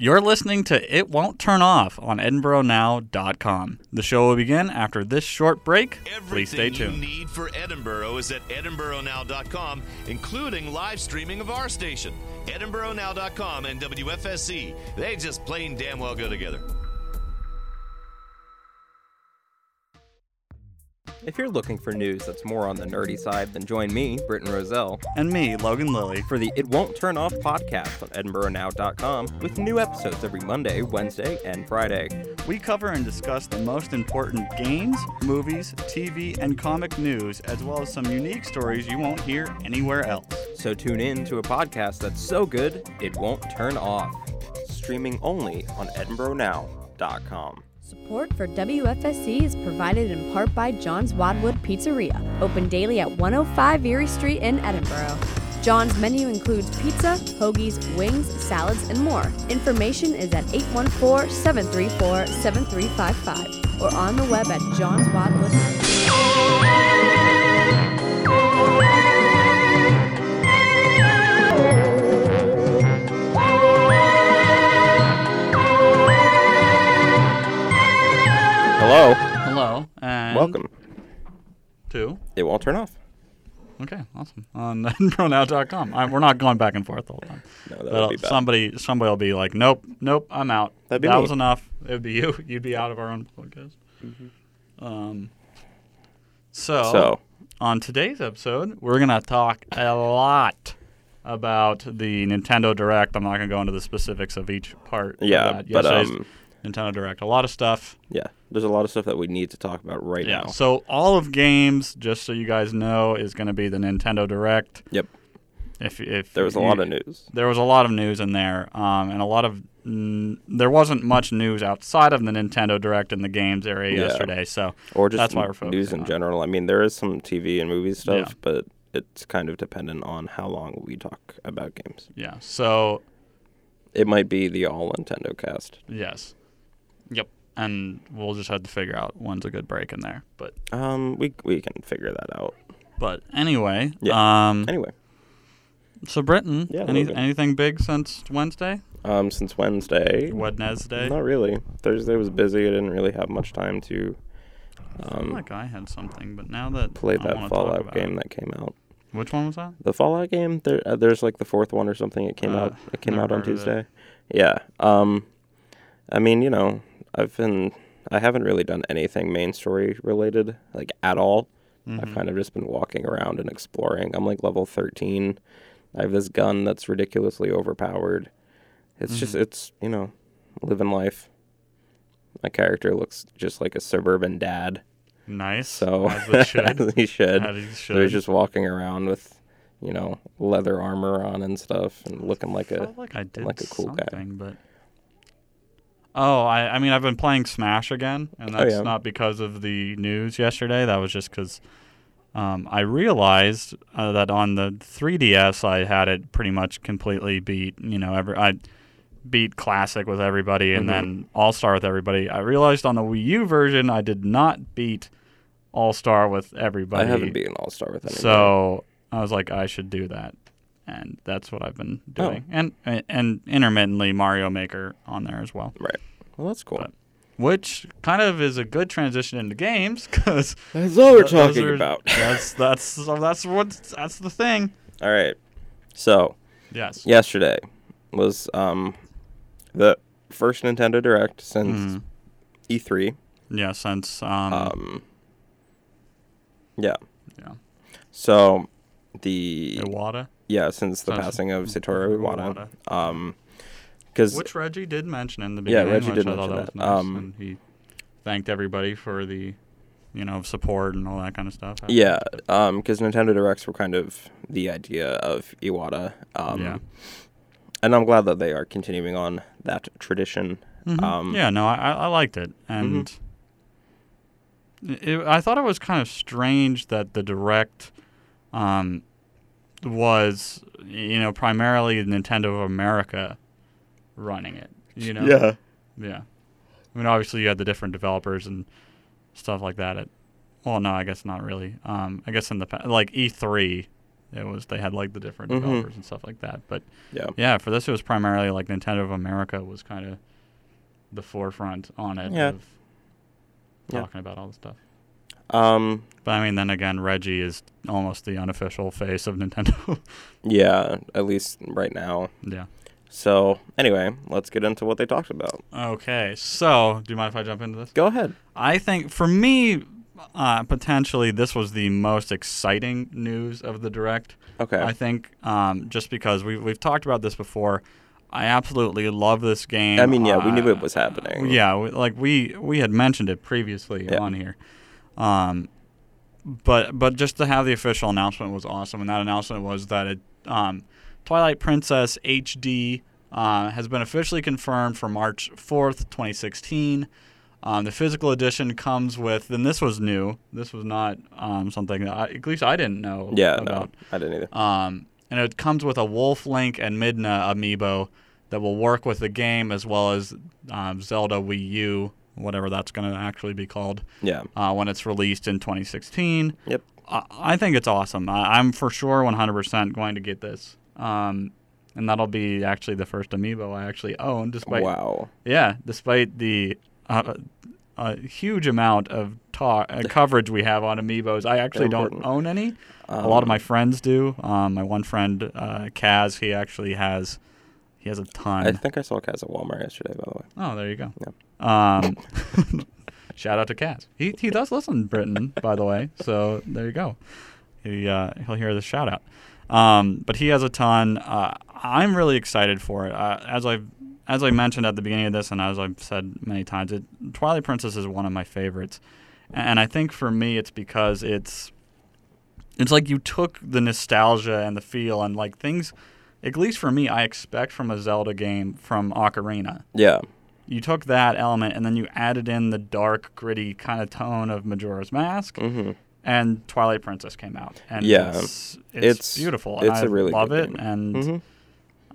You're listening to It Won't Turn Off on EdinboroNow.com. The show will begin after this short break. Please stay Everything tuned. you need for Edinboro is at EdinboroNow.com, including live streaming of our station. EdinboroNow.com and WFSE. They just plain damn well go together. If you're looking for news that's more on the nerdy side, then join me, Britton Roselle, And me, Logan Lilly. for the It Won't Turn Off podcast on EdinboroNow.com with new episodes every Monday, Wednesday, and Friday. We cover and discuss the most important games, movies, TV, and comic news, as well as some unique stories you won't hear anywhere else. So tune in to a podcast that's so good it won't turn off. Streaming only on EdinboroNow.com. Support for WFSE is provided in part by John's Wildwood Pizzeria, open daily at 105 Erie Street in Edinboro. John's menu includes pizza, hoagies, wings, salads, and more. Information is at 814 734 7355 or on the web at johnswildwood. Hello, Hello, and welcome. to. It won't turn off. Okay, awesome. On EdinboroNow.com. I, we're not going back and forth the whole time. No, that That'll- would be bad. somebody, somebody will be like, "Nope, nope, I'm out. That'd be that me. was enough. It would be you. You'd be out of our own podcast." Um. So, So, on today's episode, we're gonna talk a lot about the Nintendo Direct. I'm not gonna go into the specifics of each part. yeah, but um, Nintendo Direct. A lot of stuff. yeah, there's a lot of stuff that we need to talk about right Yeah. now. So all of games, just so you guys know, is going to be the Nintendo Direct. Yep, If if there was a you- lot of news. there was a lot of news in there, um, and a lot of mm, there wasn't much news outside of the Nintendo Direct in the games area Yeah. yesterday. So Or just That's why we're news in on general. I mean, there is some TV and movie stuff, Yeah. but it's kind of dependent on how long we talk about games. yeah. So It might be the all Nintendo cast. yes, yep. And we'll just have to figure out when's a good break in there. But Um, we we can figure that out. but anyway, Yeah. um, Anyway, so Britton, Yeah, any, anything big since Wednesday, um, since Wednesday, Wednesday? not really. Thursday was busy. I didn't really have much time to I feel um, like I had something, but now that play I that Fallout game it- that came out. Which one was that? The Fallout game, there, uh, there's like the fourth one or something. It came Uh, out. It came out on. Tuesday. Yeah. Um, I mean, you know, I've been, I haven't really done anything main story related, like at all. Mm-hmm. I've kind of just been walking around and exploring. I'm like level 13. I have this gun that's ridiculously overpowered. It's just, Mm-hmm. it's you know, living life. My character looks just like a suburban dad. Nice. So as should. as he should. As he So he's just walking around with, you know, leather armor on and stuff, and looking like a. like like a cool guy. but oh, I I mean I've been playing Smash again, and Oh, that's yeah. not because of the news yesterday. That was just because um, I realized uh, that on the 3DS I had it pretty much completely beat. You know, every I beat Classic with everybody, and Mhm. then All Star with everybody. I realized on the Wii U version I did not beat All Star with everybody. I haven't beaten All Star with anybody. So I was like, I should do that, and that's what I've been Oh. doing, and and intermittently Mario Maker on there as well, right. Well, that's cool. But- which kind of is a good transition into games because That's all we're talking about. That's that's so that's what that's the thing. all right. So Yes. yesterday was um, the first Nintendo Direct since Mhm. E3. Yeah. Since um, Um. Yeah. yeah So the Iwata, yeah since the Since passing of Satoru Iwata. Um. Because which Reggie did mention in the beginning. Yeah. Reggie did I thought mention that. that. Was nice, Um, and he thanked everybody for the you know support and all that kind of stuff. Yeah, because Nintendo Directs were kind of the idea of Iwata. Um, Yeah. And I'm glad that they are continuing on that tradition. Mhm. Um, yeah, no, I, I liked it, and it, I thought it was kind of strange that the direct um, was, you know, primarily Nintendo of America running it. You know, Yeah. yeah. I mean, obviously you had the different developers and stuff like that. At well, no, I guess not really. Um, I guess in the pa- like E3, it was they had like the different Mhm. developers and stuff like that. But Yeah. yeah, for this it was primarily like Nintendo of America was kind of the forefront on it Yeah. of Yeah. talking about all the stuff. Um, But I mean, then again, Reggie is almost the unofficial face of Nintendo. yeah, at least right now. yeah. So anyway, let's get into what they talked about. Okay, so do you mind if I jump into this? Go ahead. I think for me, uh, potentially this was the most exciting news of the direct. Okay. I think um, just because we've we've talked about this before. I absolutely love this game. I mean, yeah, we knew Uh, it was happening. Yeah, we, like we we had mentioned it previously Yeah. on here. Um, but but just to have the official announcement was awesome, and that announcement was that it, um, Twilight Princess HD uh, has been officially confirmed for March fourth, twenty sixteen. Um, the physical edition comes with, and this was new. This was not um, something that I, at least I didn't know Yeah, about. no, I didn't either. Um, and it comes with a Wolf Link and Midna amiibo that will work with the game as well as um, Zelda Wii U, whatever that's going to actually be called, Yeah. uh, when it's released in 2016. Yep. I, I think it's awesome. I, I'm for sure 100% going to get this. Um, and that'll be actually the first amiibo I actually own, despite wow. yeah, despite the uh, a huge amount of talk uh, coverage we have on amiibos, I actually don't own any. a lot of Um, my friends do. Um, my one friend, uh, Kaz, he actually has. He has a ton. I think I saw Kaz at Walmart yesterday, by the way. oh, there you go. Um, shout out to Kaz. He he does listen to Britton, by the way. So there you go. He uh, he'll hear the shout out. Um, but he has a ton. Uh, I'm really excited for it. Uh, as I've as I mentioned at the beginning of this, and as I've said many times, it, Twilight Princess is one of my favorites, and I think for me it's because it's it's like you took the nostalgia and the feel and like things. At least for me, I expect from a Zelda game from Ocarina Yeah. you took that element and then you added in the dark, gritty kind of tone of Majora's Mask, hmm and Twilight Princess came out. And Yeah. it's, it's, It's- beautiful. it's and a really love it, game. and hmm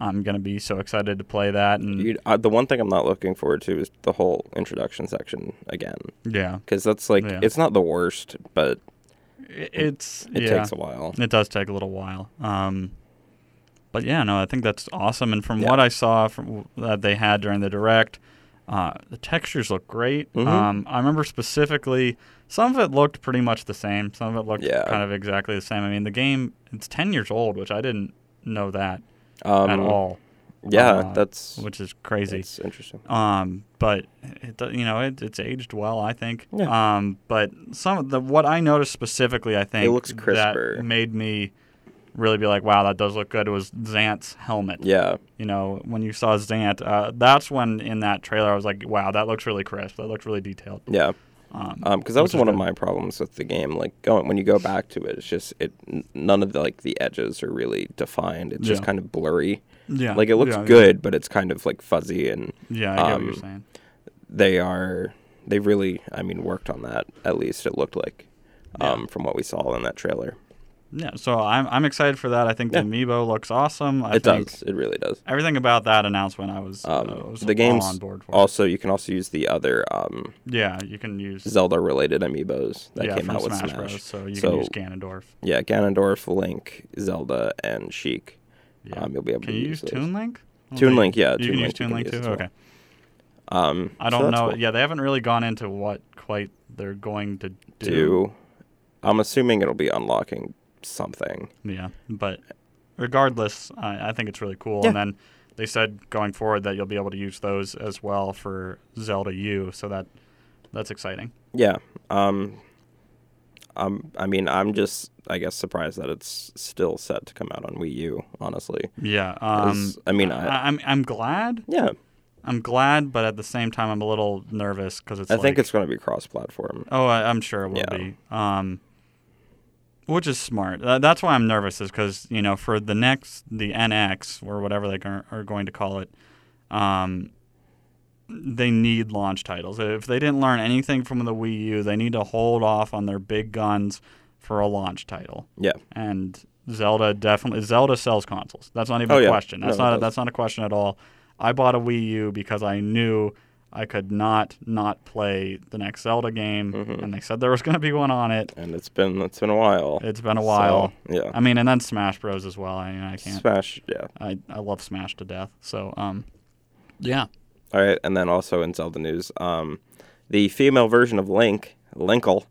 I'm gonna be so excited to play that. And You, uh, the one thing I'm not looking forward to is the whole introduction section again, yeah, because that's like Yeah. it's not the worst, but it, it's it yeah, takes a while. It does take a little while. Um, but yeah, no, I think that's awesome. And from Yeah. what I saw from that they had during the direct, uh, the textures look great. Mhm. Um, I remember specifically some of it looked pretty much the same. Some of it looked Yeah. kind of exactly the same. I mean, the game it's ten years old, which I didn't know that Um, at all, Yeah, uh, that's which is crazy. It's interesting. Um, but it, you know, it, it's aged well, I think. Yeah. Um, but some of the what I noticed specifically, I think it looks crisper. that made me really be like, wow, that does look good. Was Zant's helmet? Yeah, You know, when you saw Zant, uh, that's when in that trailer I was like, wow, that looks really crisp. That looks really detailed. yeah. Um, Because that was one of my problems with the game. Like going when you go back to it, it's just it. None of the like the edges are really defined. It's just kind of blurry. Yeah. Like it looks yeah, yeah. good, but it's kind of like fuzzy, and Yeah, I get what you're um, saying. they are they really, I mean, worked on that. At least it looked like, Yeah. um, from what we saw in that trailer. Yeah, so I'm I'm excited for that. I think Yeah. the amiibo looks awesome. I it think does. It really does. Everything about that announcement, I was, Um, uh, was the game's on board for. Also, you can also use the other um, yeah, you can use Zelda related amiibos that yeah, came out with Smash, Smash. Bros. So you So- can use Ganondorf. Yeah, Ganondorf, Link, Zelda, and Sheik. Yeah. Um, you'll be able can to you use use. Toon Link? Don't Toon Link, yeah, You Toon can use Link Toon can Link too. well. Okay. Um, I don't that's know. cool. Yeah, they haven't really gone into what quite they're going to do. Do I'm assuming it'll be unlocking something. Yeah, but regardless, I, I think it's really cool. And then they said going forward that you'll be able to use those as well for Zelda U. So that that's exciting. Yeah. Um. Um. I mean, I'm just, I guess, surprised that it's still set to come out on Wii U. Honestly. Yeah. Um, I mean, I- I, I'm I'm glad. Yeah. I'm glad, but at the same time, I'm a little nervous because it's. I think it's going to be cross-platform. Oh, I, I'm sure it will Yeah. be. Um, which is smart. That's why I'm nervous, is because you know for the next the NX or whatever they are, are going to call it, um, they need launch titles. If they didn't learn anything from the Wii U, they need to hold off on their big guns for a launch title. Yeah. And Zelda definitely Zelda sells consoles. That's not even Oh, a yeah. question. That's No, not a, that's not a question at all. I bought a Wii U because I knew I could not not play the next Zelda game, Mm-hmm. and they said there was going to be one on it. And it's been it's been a while. It's been a while. So, yeah. I mean, and then Smash Bros as well. I mean, I can't. Smash, yeah. I I love Smash to death. So um, yeah. All right, and then also in Zelda news, um, the female version of Link, Linkle,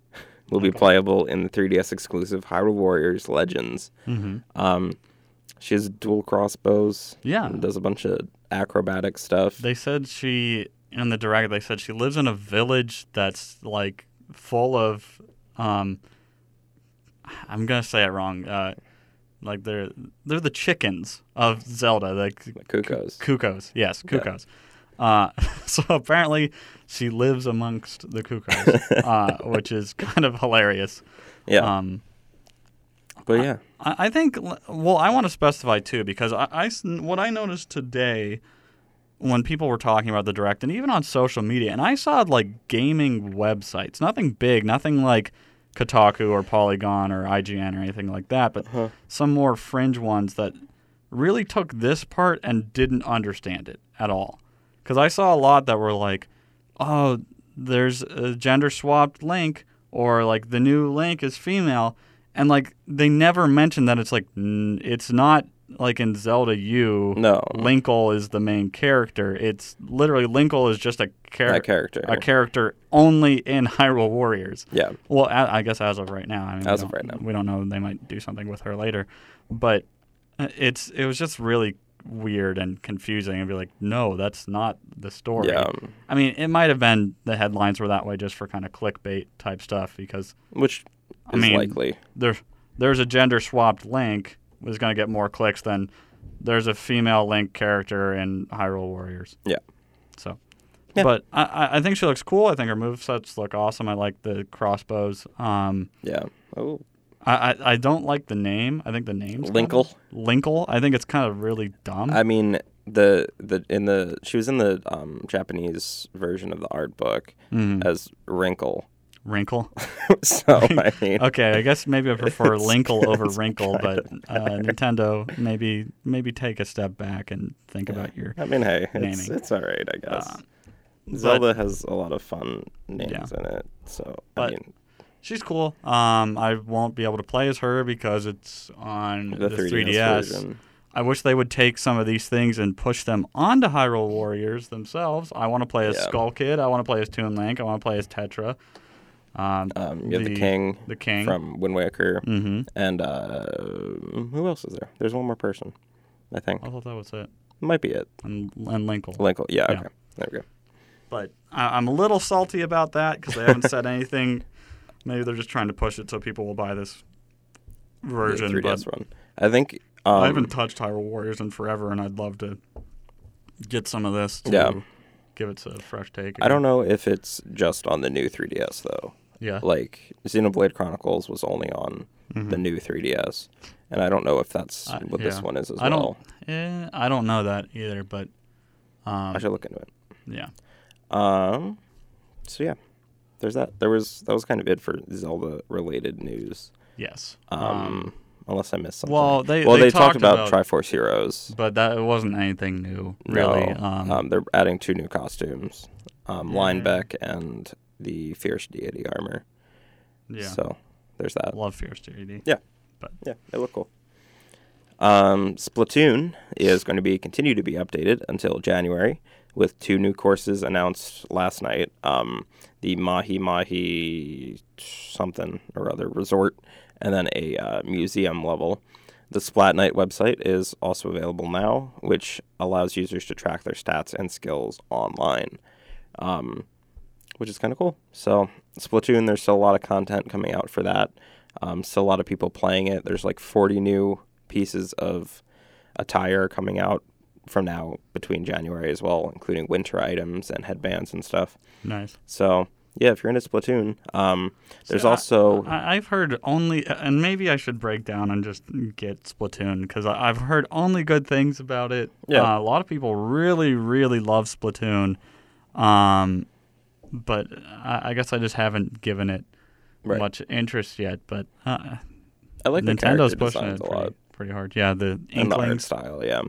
will be playable in the 3DS exclusive Hyrule Warriors Legends. Mm-hmm. Um, she has dual crossbows. Yeah. and does a bunch of acrobatic stuff. They said she in the direct. They said she lives in a village that's like full of. Um, I'm gonna say it wrong. Uh, like they're they're the chickens of Zelda, like Kukos. Kukos. Yes, Yeah. Uh, so apparently she lives amongst the Kukos, uh, which is kind of hilarious. yeah, Um, but yeah, I I think. Well, I want to specify too because I what I noticed today when people were talking about the direct, and even on social media, and I saw like gaming websites, nothing big, nothing like Kotaku or Polygon or IGN or anything like that, but uh-huh. some more fringe ones that really took this part and didn't understand it at all. Because I saw a lot that were like, "Oh, there's a gender swapped Link," or like the new Link is female, and like they never mentioned that it's like n- it's not like in Zelda U. No. Linkle is the main character. It's literally Linkle is just a char- A character. a character only in Hyrule Warriors. yeah, Well, I, I guess as of right now. I mean, we As of don't- right now. we don't know. They might do something with her later, but uh, it's it was just really weird and confusing. And be like, no, that's not the story. yeah, I mean, it might have been the headlines were that way just for kind of clickbait type stuff because which I mean, likely. there's there's a gender swapped Link is going to get more clicks than there's a female Link character in Hyrule Warriors. Yeah. So, Yeah. but I- I, think she looks cool. I think her movesets look awesome. I like the crossbows. Um, Yeah. Oh, I, I, I don't like the name. I think the name's Linkle? Linkle. I think it's kind of really dumb. I mean the the in the she was in the um, Japanese version of the art book Mhm. as Wrinkle. Wrinkle. so I mean, Okay, I guess maybe I prefer Linkle over Wrinkle, but uh, Nintendo maybe maybe take a step back and think about your. I mean, hey, it's naming. it's all right, I guess. Uh, Zelda has a lot of fun names Yeah. in it, so But- I mean, She's cool. Um, I won't be able to play as her because it's on the, the, 3DS, 3DS. version. I wish they would take some of these things and push them onto Hyrule Warriors themselves. I want to play as Yeah. Skull Kid. I want to play as Toon Link. I want to play as Tetra. Um, Um, you have the, king The King. from Wind Waker, Mm-hmm. and uh, who else is there? There's one more person, I think. I thought that was it. Might be it. And, and Linkle. Linkle. Yeah. Yeah. Okay. There we go. But I, I'm a little salty about that because they haven't said anything. Maybe they're just trying to push it so people will buy this The version. 3DS But one. I think. Um, I haven't touched Hyrule Warriors in forever, and I'd love to get some of this to Yeah. give it a fresh take. I don't know if it's just on the new 3DS though. Yeah. Like Xenoblade Chronicles was only on the new 3DS, and I don't know if that's Mm-hmm. I- what this one is as I well. don't. Eh, I don't know that either, but um, I should look into it. yeah. Um, so yeah, there's that. There was that was kind of it for Zelda related news. Yes. Um, unless I missed something. well, they- well they talked, talked about, about- Triforce Heroes. but that wasn't anything new, really. No, Um, um, they're adding two new costumes, um, Yeah. Linebeck and the Fierce Deity armor. yeah. So there's that. Love Fierce Deity. Yeah. But Yeah, they look cool. Um, Splatoon is going to be continue to be updated until January with two new courses announced last night. Um, the Mahi Mahi something or other resort, and then a uh, museum level. The SplatNet website is also available now, which allows users to track their stats and skills online, um, which is kind of cool. So, Splatoon, there's still a lot of content coming out for that. Um, still a lot of people playing it. There's like 40 new pieces of attire coming out from now between January as well, including winter items and headbands and stuff. nice. So, yeah, if you're into Splatoon, um, there's I- also. I, I've heard only, and maybe I should break down and just get Splatoon because I've heard only good things about it. Yeah. Uh, a lot of people really, really love Splatoon, um, but I, I guess I just haven't given it Right. much interest yet. But uh, I like Nintendo's pushing it a pretty, lot. pretty hard. Yeah, the art style, yeah.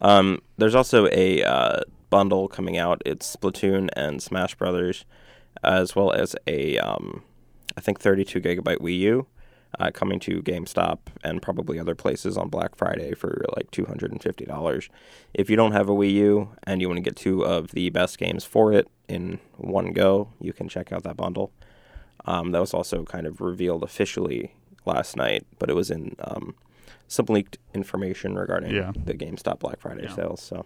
Um, there's also a uh, bundle coming out. It's Splatoon and Smash Brothers, as well as a um, I think 32 gigabyte Wii U. Uh, coming to GameStop and probably other places on Black Friday for like $250. If you don't have a Wii U and you want to get two of the best games for it in one go, you can check out that bundle. Um, that was also kind of revealed officially last night, but it was in um, some leaked information regarding Yeah. the GameStop Black Friday Yeah. sales. So,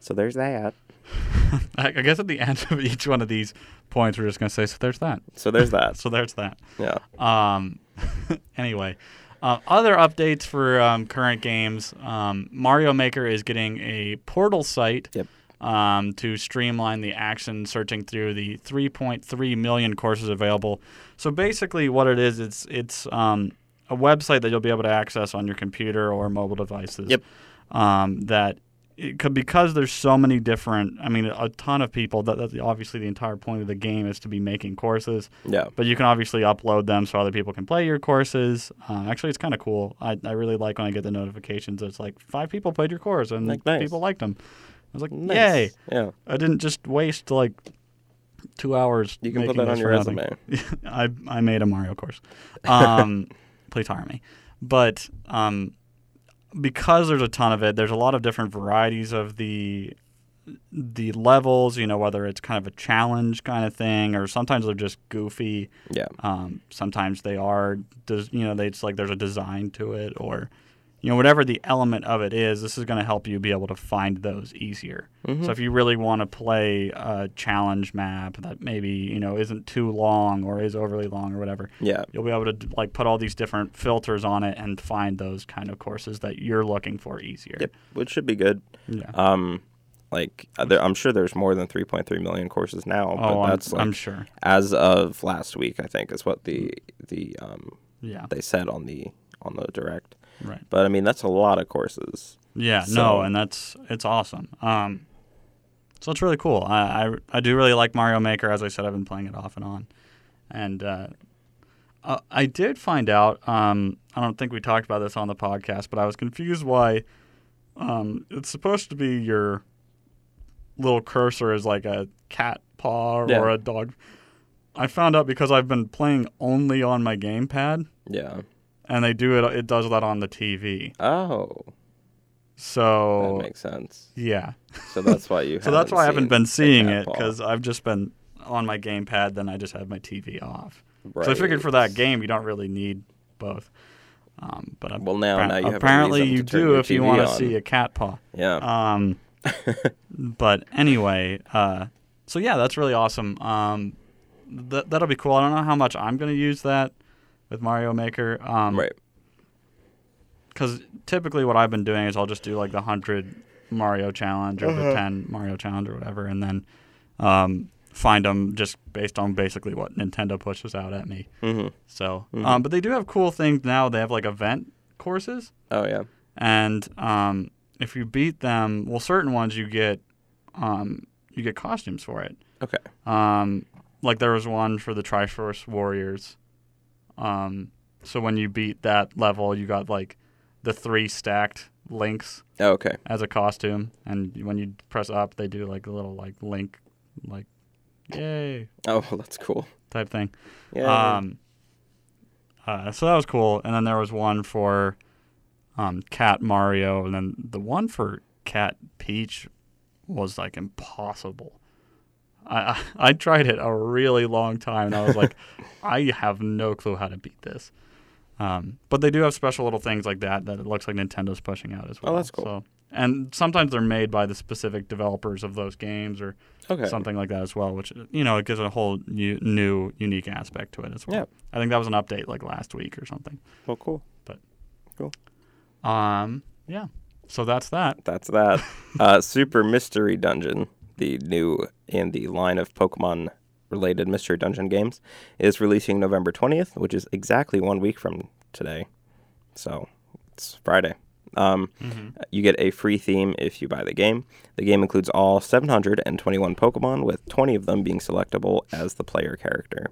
so there's that. I, guess at the end of each one of these points, we're just gonna say, so there's that. So there's that. So there's that. Yeah. Um, anyway, uh, other updates for um, current games. Um, Mario Maker is getting a portal site Yep. um, to streamline the action searching through the 3.3 million courses available. So basically, what it is, it's it's um, a website that you'll be able to access on your computer or mobile devices. Yep. Um, that it could, because there's so many different. I mean, a ton of people. That, that's obviously the entire point of the game is to be making courses. Yeah. But you can obviously upload them so other people can play your courses. Uh, actually, it's kind of cool. I, I really like when I get the notifications. It's like five people played your course and Like, nice. people liked them. I was like, Nice. yay! Yeah. I didn't just waste like two hours. You can put that on your resume. I I made a Mario course. Um, please hire me. But um, because there's a ton of it, there's a lot of different varieties of the the levels. You know, whether it's kind of a challenge kind of thing, or sometimes they're just goofy. Yeah. Um, sometimes they are, des- you know, they it's like there's a design to it, or you know, whatever the element of it is. This is going to help you be able to find those easier. Mm-hmm. So if you really want to play a challenge map that maybe you know isn't too long or is overly long or whatever, Yeah. you'll be able to like put all these different filters on it and find those kind of courses that you're looking for easier. Yep. Which should be good. Yeah. Um, like uh, there, I'm sure there's more than 3.3 million courses now, but oh, I'm, that's like I'm sure. as of last week. I think is what the the um Yeah. they said on the on the direct. Right. But I mean, that's a lot of courses. Yeah, So- no, and that's it's awesome. Um, so it's really cool. I, I I do really like Mario Maker. As I said, I've been playing it off and on, and uh, uh, I did find out. Um, I don't think we talked about this on the podcast, but I was confused why um, it's supposed to be your little cursor is like a cat paw or Yeah. a dog. I found out because I've been playing only on my gamepad, Yeah. And they do it. It does that on the TV. Oh, So that makes sense. yeah. So that's why you. So that's why I haven't been seeing it because I've just been on my gamepad. Then I just have my TV off. Right. So I figured for that game you don't really need both. Um, but Well, now- now you apparently you do if you want to see a cat paw. Yeah. Um, but anyway, uh, so yeah, that's really awesome. Um, th- that'll be cool. I don't know how much I'm going to use that with Mario Maker. Um, right. because typically what I've been doing is I'll just do like the hundred Mario challenge or Uh-huh. the ten Mario challenge or whatever, and then um, find them just based on basically what Nintendo pushes out at me. Mm-hmm. So, um, but they do have cool things now. They have like event courses, Oh yeah. and um, if you beat them, well, certain ones you get um, you get costumes for it. Okay. Um, like there was one for the Triforce Warriors. Um, so when you beat that level, you got like the three stacked links Oh, okay. as a costume, and when you press up, they do like a little like link, like yay Oh, that's cool. type thing. Yeah. Um, uh, so that was cool, and then there was one for um, Cat Mario, and then the one for Cat Peach was like impossible. I, I I tried it a really long time, and I was like, I have no clue how to beat this. Um, but they do have special little things like that that it looks like Nintendo's pushing out as well. Oh, that's cool. So, and sometimes they're made by the specific developers of those games or okay. something like that as well, which you know it gives a whole new, new unique aspect to it as well. Yeah. I think that was an update like last week or something. Well, cool. Um, yeah. So that's that. That's that. uh, Super Mystery Dungeon, the new in the line of Pokemon related Mystery Dungeon games, is releasing November 20th, which is exactly one week from today. So it's Friday. Um, You get a free theme if you buy the game. The game includes all 721 Pokemon, with 20 of them being selectable as the player character.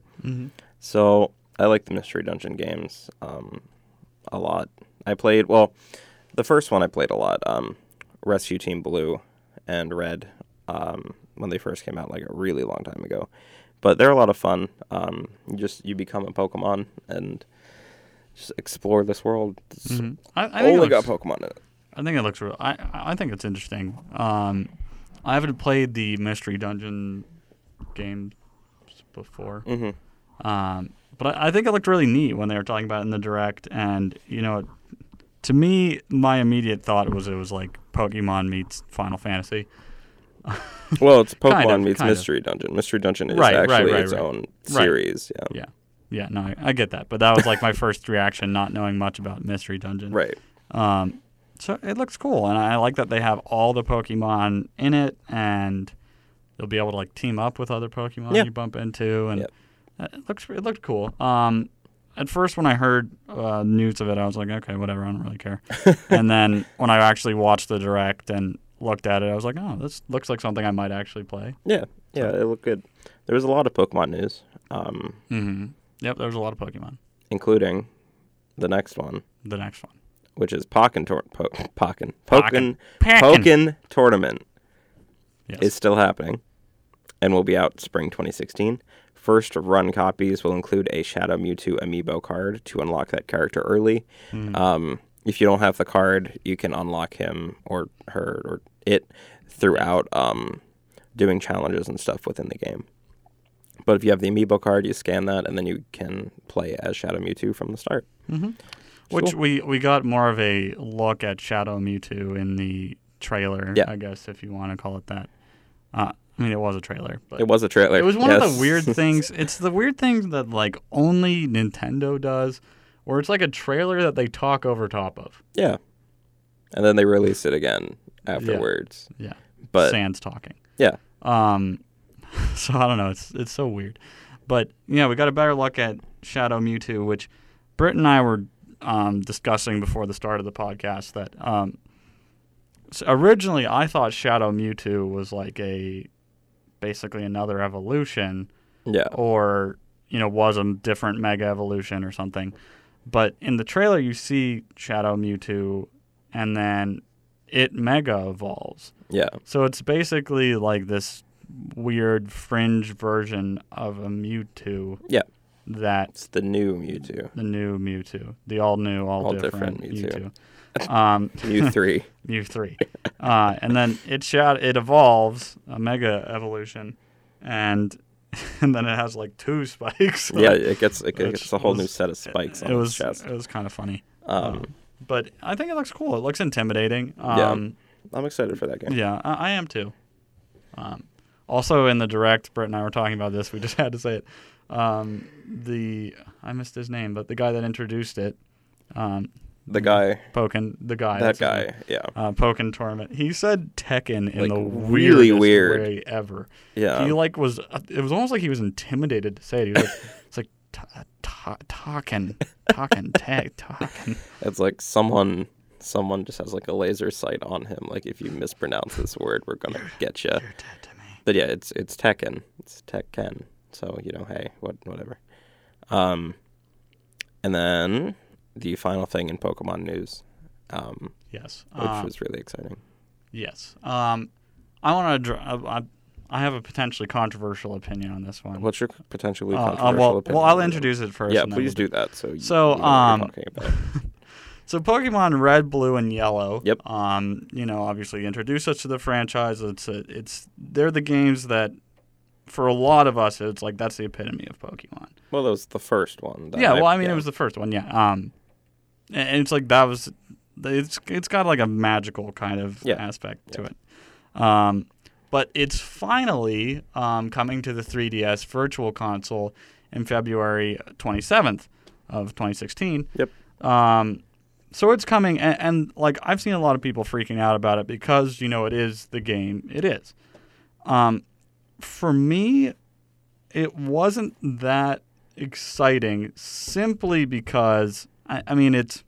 So I like the Mystery Dungeon games um, a lot. I played, well, the first one I played a lot, um, Rescue Team Blue and Red. Um, when they first came out, like a really long time ago. But they're a lot of fun. Um, you just you become a Pokemon and just explore this world. It's Mhm. I, I think it only got looks- Pokemon in it. I think it looks real. I I think it's interesting. Um, I haven't played the mystery dungeon games before, Mm-hmm. um, but I, I think it looked really neat when they were talking about it in the direct. And you know, to me, my immediate thought was it was like Pokemon meets Final Fantasy. Well, it's Kind Pokemon of, meets kind of. Mystery Dungeon. Mystery Dungeon is Right, actually right, its right. own Right. series. Yeah. Yeah, yeah, no, I, I get that, but that was like my first reaction, not knowing much about Mystery Dungeon. Right. Um, so it looks cool, and I like that they have all the Pokemon in it, and you'll be able to like team up with other Pokemon Yeah. you bump into, and it looks it looked cool. Um, at first when I heard uh, news of it, I was like, okay, whatever, I don't really care. and then when I actually watched the direct and looked at it, I was like, oh, this looks like something I might actually play. Yeah. Yeah. It looked good. There was a lot of Pokemon news, um, Mm-hmm. Yep, there's a lot of Pokemon. including the next one, The next one. which is Pokken Tor- po- Pokken Pokken. Pokken Tournament Yes. is still happening, and will be out spring 2016. First run copies will include a Shadow Mewtwo amiibo card to unlock that character early. Hmm. Um, if you don't have the card, you can unlock him or her or it throughout um, doing challenges and stuff within the game. But if you have the amiibo card, you scan that, and then you can play as Shadow Mewtwo from the start. Which Cool. we we got more of a look at Shadow Mewtwo in the trailer, Yeah. I guess if you want to call it that. Uh, I mean, it was a trailer, but It was a trailer. it was one of the weird things. It's the weird things that like only Nintendo does, where it's like a trailer that they talk over top of. yeah, and then they release it again afterwards. Yeah, But Sans talking. yeah, Um, so I don't know. It's it's so weird, but yeah, we got a better look at Shadow Mewtwo, which Britt and I were um, discussing before the start of the podcast. That um, so originally I thought Shadow Mewtwo was like a basically another evolution, yeah, or you know was a different Mega Evolution or something. But in the trailer, you see Shadow Mewtwo, and then it Mega evolves. yeah, So it's basically like this weird fringe version of a Mewtwo yeah. that It's the new Mewtwo, the new Mewtwo, the all new, all, All different, different Mewtwo. um, Mew three. Mew three, uh, and then it shot it evolves a mega evolution, and and then it has like two spikes. yeah, it gets it gets a whole new set of spikes on it was chest. it was kind of funny. Um, Um, but I think it looks cool. It looks intimidating. Yeah. Um, I'm excited for that game. Yeah, I, I am too. Um, also in the direct, Brett and I were talking about this. We just had to say it. Um, the I missed his name, but the guy that introduced it, um, The guy, Pokken, the guy, that guy, name, yeah, uh, Pokken tournament. He said Tekken in Like, the really weird. way ever. yeah. He like was. It was almost like he was intimidated to say it. He was like, it's like ta- ta- talking, talking, tag, talking. It's like someone someone just has like a laser sight on him. Like if you mispronounce this word, we're gonna get you. You're dead to me. But yeah, it's it's Tekken. It's Tekken. So you know, hey, what whatever. Um, and then the final thing in Pokemon news, um, Yes. which Um, was really exciting. Yes. Um, I want to. I, I have a potentially controversial opinion on this one. What's your potentially Uh, uh, controversial well, opinion? well, I'll introduce it first. Yeah, please we'll do that. So you, So, you um, we're talking about. So Pokemon Red, Blue, and Yellow. Yep. Um, you know, obviously introduce us to the franchise. It's a, it's they're the games that, for a lot of us, it's like that's the epitome of Pokemon. Well, that was the first one. that yeah. Well, I mean, yeah. it was the first one. Yeah. Um, and it's like that was, it's it's got like a magical kind of Yeah. aspect to it. Um, but it's finally um, coming to the 3DS Virtual Console in February 27th of 2016. Yep. Um, so it's coming, and, and like I've seen a lot of people freaking out about it because you know it is the game it is. Um, for me, it wasn't that exciting simply because I, I mean it's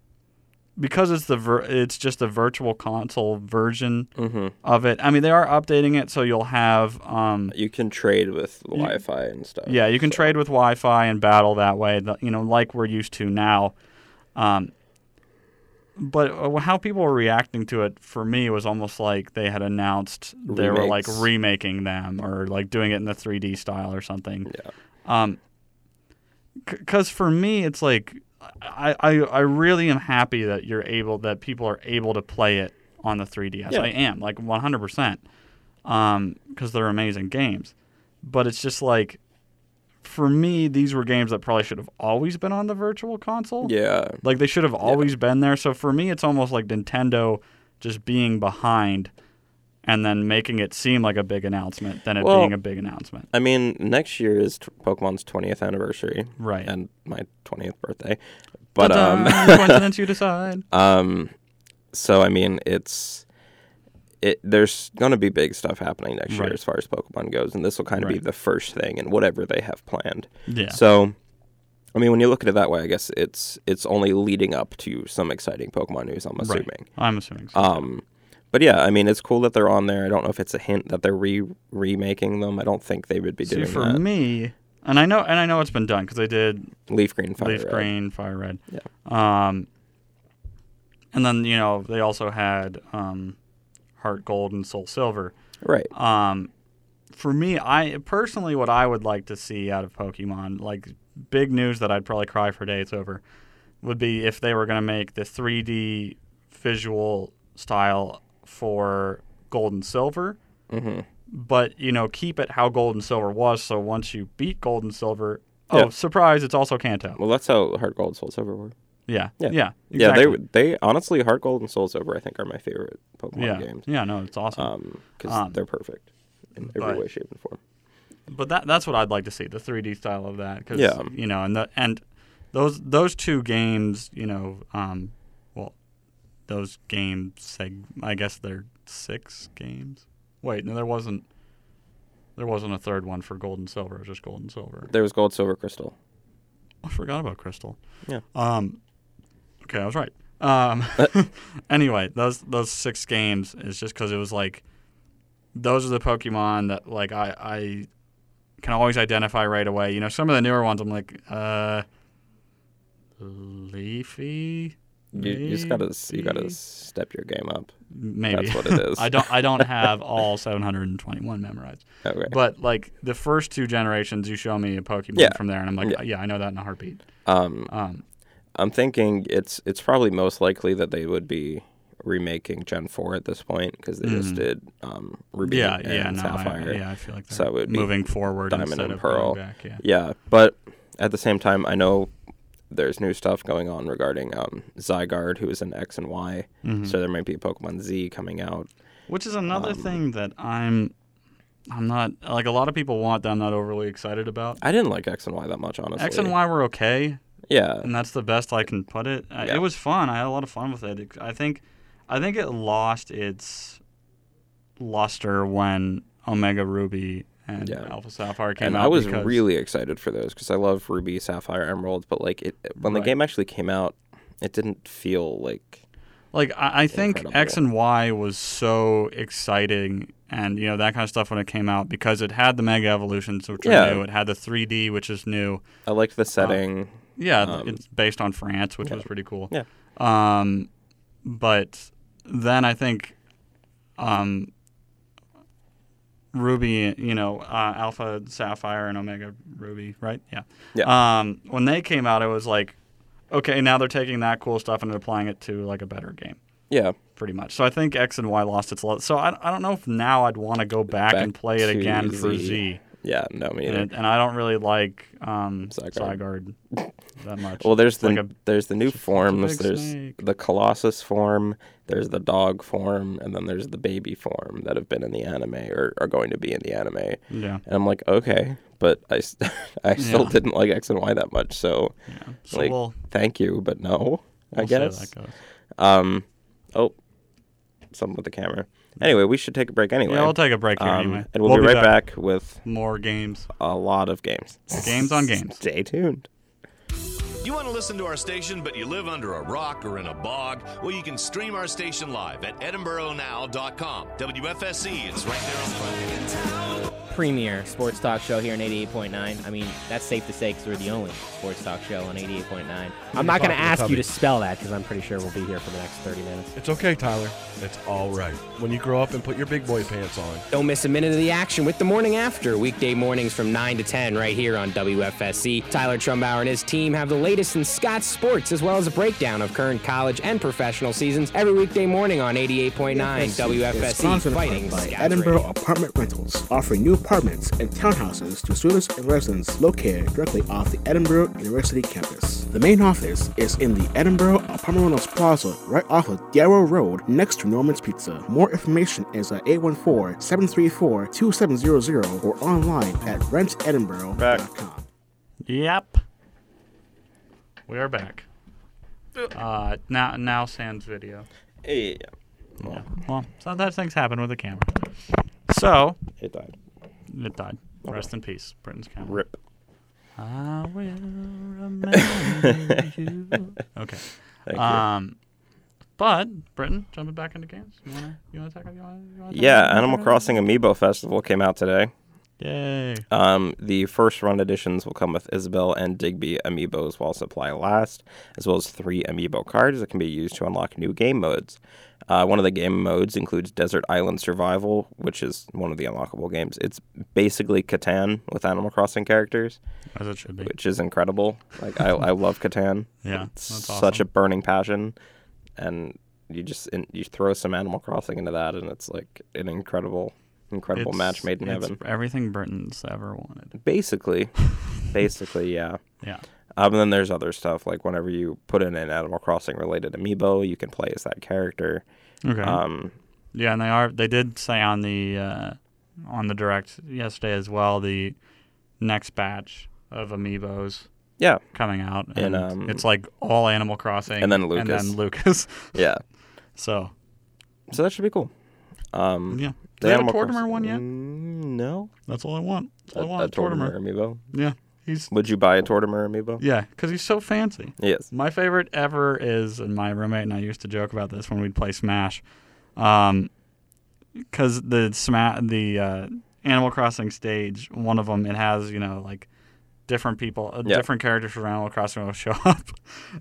because it's the vir- it's just a virtual console version hmm of it. I mean they are updating it so you'll have um, You can trade with Wi-Fi and stuff. yeah, you can so- trade with Wi-Fi and battle that way. You know, like we're used to now. Um, but uh, how people were reacting to it for me was almost like they had announced they were like remaking them or like doing it in the 3D style or something. Yeah. Um, because for me, it's like I, I I really am happy that you're able that people are able to play it on the 3DS. Yeah. I am like 100 percent, um, because they're amazing games. But it's just like, for me, these were games that probably should have always been on the Virtual Console. Yeah. Like they should have always been there. So for me, it's almost like Nintendo just being behind and then making it seem like a big announcement than it Well- being a big announcement. I mean, next year is t- Pokemon's 20th anniversary. Right. And my 20th birthday. But, um, um, coincidence, you decide. um, so I mean, it's it. There's gonna be big stuff happening next year as far as Pokemon goes, and this will kind of be the first thing and whatever they have planned. Yeah. So, I mean, when you look at it that way, I guess it's it's only leading up to some exciting Pokemon news. I'm right. assuming. I'm assuming. So. Um, but yeah, I mean, it's cool that they're on there. I don't know if it's a hint that they're re remaking them. I don't think they would be See, doing for that. me, and I know, and I know it's been done because they did Leaf Green, Fire Red. Leaf Red. Green, Fire Red. Yeah. Um, and then you know they also had um, Heart Gold and Soul Silver. Right. Um, for me, I personally, what I would like to see out of Pokemon, like big news that I'd probably cry for days over, would be if they were going to make the 3D visual style for Gold and Silver, hmm but you know keep it how Gold and Silver was. So once you beat Gold and Silver, oh Yeah. surprise, it's also Kanto. Well, that's how Heart Gold, and Soul Silver were. Yeah, Yeah. yeah, Yeah, exactly. they they honestly Heart Gold and Soul Silver I think are my favorite Pokemon yeah, games. yeah. No, it's awesome. Um, because Um, they're perfect in every but- way, shape, and form. but that that's what I'd like to see the 3D style of that because Yeah. you know and the and those those two games you know um those games seg I guess they're six games wait no there wasn't there wasn't a third one for gold and silver it was just gold and silver There was Gold, Silver, Crystal. I forgot about crystal Yeah. um okay I was right um anyway those those six games is just because it was like those are the Pokemon that like I I can always identify right away. You know, some of the newer ones I'm like, uh, Leafy. You, you just gotta you gotta step your game up. Maybe That's what it is. I don't I don't have all 721 memorized, Okay. but like the first two generations, you show me a Pokemon Yeah. from there, and I'm like, Yeah. yeah, I know that in a heartbeat. Um, Um, I'm thinking it's it's probably most likely that they would be remaking Gen Four at this point because they just Mhm. did um, Ruby yeah, and yeah, no, Sapphire. I, yeah, I feel like So it would moving forward Diamond instead and of Pearl. back. Yeah. Yeah, but at the same time, I know there's new stuff going on regarding um, Zygarde, who is in X and Y. Mhm. So there might be a Pokemon Z coming out. Which is another Um, thing that I'm I'm not like a lot of people want that I'm not overly excited about. I didn't like X and Y that much, honestly. X and Y were okay, Yeah, and that's the best I can put it. Yeah. It was fun. I had a lot of fun with it. It- I think I think it lost its luster when Omega Ruby and Yeah. Alpha Sapphire came and out. I was because- really excited for those because I love Ruby, Sapphire, Emerald. But like it, when the game actually came out, it didn't feel like Like I, I think Incredible. X and Y was so exciting, and you know that kind of stuff when it came out because it had the Mega Evolutions, which Yeah. are new. It had the 3D, which is new. I liked the setting. Yeah, Um, it's based on France, which yeah. was pretty cool. Yeah. Um, but then I think, um, Ruby, you know, uh, Alpha Sapphire and Omega Ruby, right? Yeah. Yeah. Um, when they came out, it was like, okay, now they're taking that cool stuff and applying it to like a better game, yeah, pretty much. So I think X and Y lost its love. So I, I don't know if now I'd want to go back, Back and play it again for Z. Z. yeah. No, me either. And, and I don't really like um, Zygarde. Zygarde that much. Well, there's It's the like a there's the new forms. There's snake. the Colossus form. There's the dog form, and then there's the baby form that have been in the anime or are going to be in the anime. Yeah. And. I'm like, okay, but I, I still Yeah. didn't like X and Y that much. So Yeah. So Like, we'll, thank you, but no. I we'll how guess. Um, oh, something with the camera. Anyway, we should take a break anyway. Yeah, we'll take a break here um, anyway. and we'll, be, right back. with More games. a lot of games. Games on games. Stay tuned. You want to listen to our station, but you live under a rock or in a bog? Well, you can stream our station live at edinboronow.com. WFSE is right there on the premier sports talk show here on 88.9. I mean, that's safe to say because we're the only sports talk show on 88.9. I'm not going to talking to ask you to spell that because I'm pretty sure we'll be here for the next 30 minutes. It's okay, Tyler. It's all right. When you grow up and put your big boy pants on. Don't miss a minute of the action with the morning after, weekday mornings from 9 to 10 right here on WFSE. Tyler Trumbauer and his team have the latest in Scott's sports as well as a breakdown of current college and professional seasons every weekday morning on 88.9 is WFSE Fighting by Edinboro Radio. Apartment Rentals, offering new apartments and townhouses to students and residents located directly off the Edinboro University campus. The main office is in the Edinboro Apartment Rentals Plaza, right off of Darrow Road, next to Norman's Pizza. More information is at 814-734-2700 or online at rentedinboro.com. Yep. We are back. Uh, now, now Sans video. Yeah, Yeah. Well, sometimes things happen with the camera. So it died. It died. Rest in peace, Britton's camera. Rip. I will remember you. Okay. Thank you. Um, but Britain jumping back into games. You wanna you wanna talk? You wanna, you wanna Yeah, Animal Crossing Amiibo Festival came out today. Yay! Um, the first run editions will come with Isabelle and Digby amiibos while supply lasts, as well as three amiibo cards that can be used to unlock new game modes. Uh, one of the game modes includes Desert Island Survival, which is one of the unlockable games. It's basically Catan with Animal Crossing characters, As it should be. which is incredible. Like I, I love Catan. Yeah, it's that's such a burning passion, and you just you throw some Animal Crossing into that, and it's like an incredible, incredible It's- match made in it's heaven. Everything Britton's ever wanted. Basically, basically, yeah. Yeah. Um, and then there's other stuff like whenever you put in an Animal Crossing related amiibo, you can play as that character. Okay. Um, Yeah, and they are. They did say on the uh, on the direct yesterday as well the next batch of amiibos yeah, coming out, And, and um, it's like all Animal Crossing, and then Lucas and then Lucas. yeah. so So that should be cool. Um, yeah, they have a Tortimer one yet? Mm, no. That's all I want. That's all I want. a is Tortimer. Tortimer amiibo. Yeah, he's Would you buy a Tortimer amiibo? yeah, because he's so fancy. Yes. My favorite ever is, and my roommate and I used to joke about this when we'd play Smash, um, because the Sma- the uh, Animal Crossing stage, one of them it has you know like different people, uh, Yeah. different characters from Animal Crossing will show up,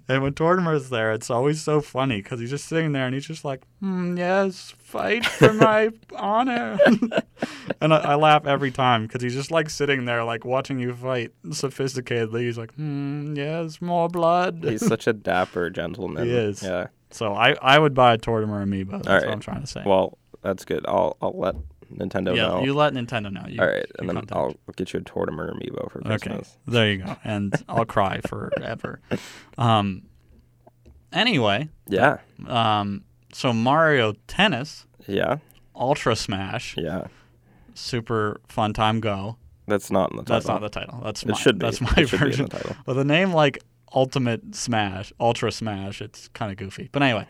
and when Tortimer's there, it's always so funny because he's just sitting there and he's just like, mm, yes, fight for my honor, and I, I laugh every time because he's just like sitting there like watching you fight sophisticatedly. He's like, mm, yes, more blood. He's such a dapper gentleman. He is. Yeah. So I, I would buy a Tortimer amiibo. That's what. I'm trying to say. Well, that's good. I'll I'll let Nintendo yeah, you let Nintendo know. You, All right, and then contact. I'll get you a Tortimer amiibo for Christmas. Okay, there you go, and I'll cry forever. Um. Anyway, Yeah. um. So Mario Tennis, Yeah. Ultra Smash, Yeah. Super Fun Time Go. That's not in the title. That's not the title. That's It my, should be. That's my should be version. the title. With a name like Ultimate Smash, Ultra Smash, it's kind of goofy. But anyway,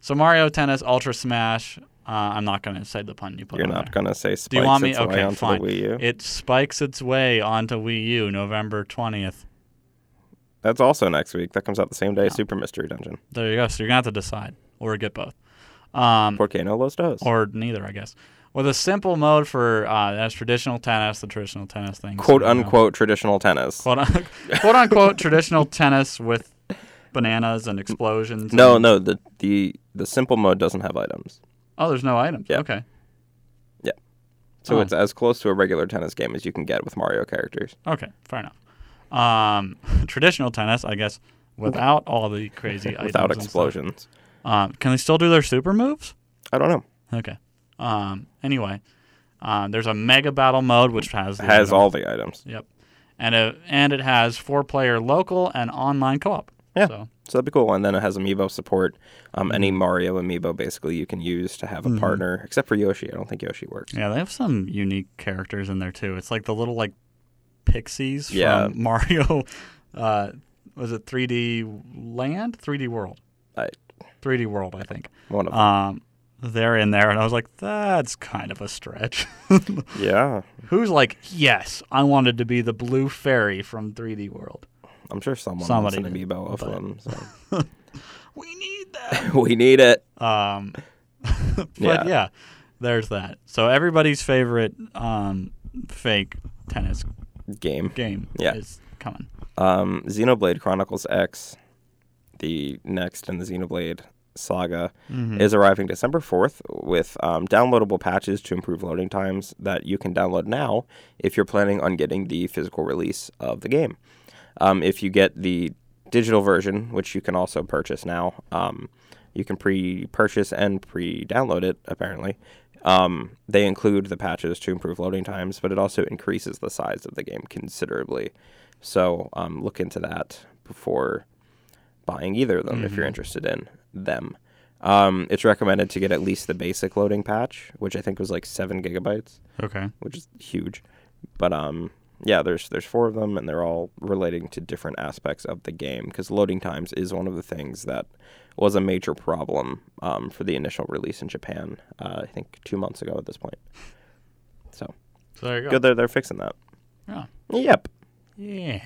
so Mario Tennis, Ultra Smash. Uh, I'm not going to say the pun you put You're not gonna say spikes Do you want me? its way Okay, onto fine. the Wii U. It spikes its way onto Wii U November 20th. That's also next week. That comes out the same day. as Super Mystery Dungeon. There you go. So you're gonna have to decide, or get both, um, Porque no los dos. or neither, I guess. With a simple mode for uh, that's traditional tennis, the traditional tennis thing. quote so, you know, unquote traditional tennis. quote, un- quote unquote traditional tennis with bananas and explosions. No, and- no. The the the simple mode doesn't have items, Oh, there's no items. Yeah. Okay. Yeah. So Oh. it's as close to a regular tennis game as you can get with Mario characters. Okay. Fair enough. Um, traditional tennis, I guess, without all the crazy items Without explosions. Um, can they still do their super moves? I don't know. Okay. Um, anyway, uh, there's a mega battle mode which has Has items. all the items. Yep. And it, and it has four player local and online co op. Yeah. So So that'd be cool. And then it has amiibo support. Um, any Mm-hmm. Mario amiibo basically you can use to have a partner, except for Yoshi. I don't think Yoshi works. yeah, they have some unique characters in there too. It's like the little like pixies Yeah. from Mario. Uh, was it 3D Land? 3D World. I, 3D World, I think. one of them. Um, they're in there, and I was like, that's kind of a stretch. yeah, Who's like, yes, I wanted to be the blue fairy from 3D World. I'm sure someone Somebody wants did, amiibo of but- them. So. We need that. we need it. Um, but Yeah. yeah. there's that. So everybody's favorite um, fake tennis game. game Yeah. is coming. Um, Xenoblade Chronicles X, the next in the Xenoblade saga, is arriving December 4th with um, downloadable patches to improve loading times that you can download now if you're planning on getting the physical release of the game. Um, if you get the digital version, which you can also purchase now, um, you can pre purchase and pre download it, apparently. Um, they include the patches to improve loading times, but it also increases the size of the game considerably. So um, look into that before buying either of them if you're interested in them. Um, it's recommended to get at least the basic loading patch, which I think was like seven gigabytes, Okay. which is huge. But um, yeah, there's there's four of them, and they're all relating to different aspects of the game. Because loading times is one of the things that was a major problem um, for the initial release in Japan. Uh, I think two months ago at this point. So So there you go. good, they're they're fixing that. Yeah. Yep. Yeah.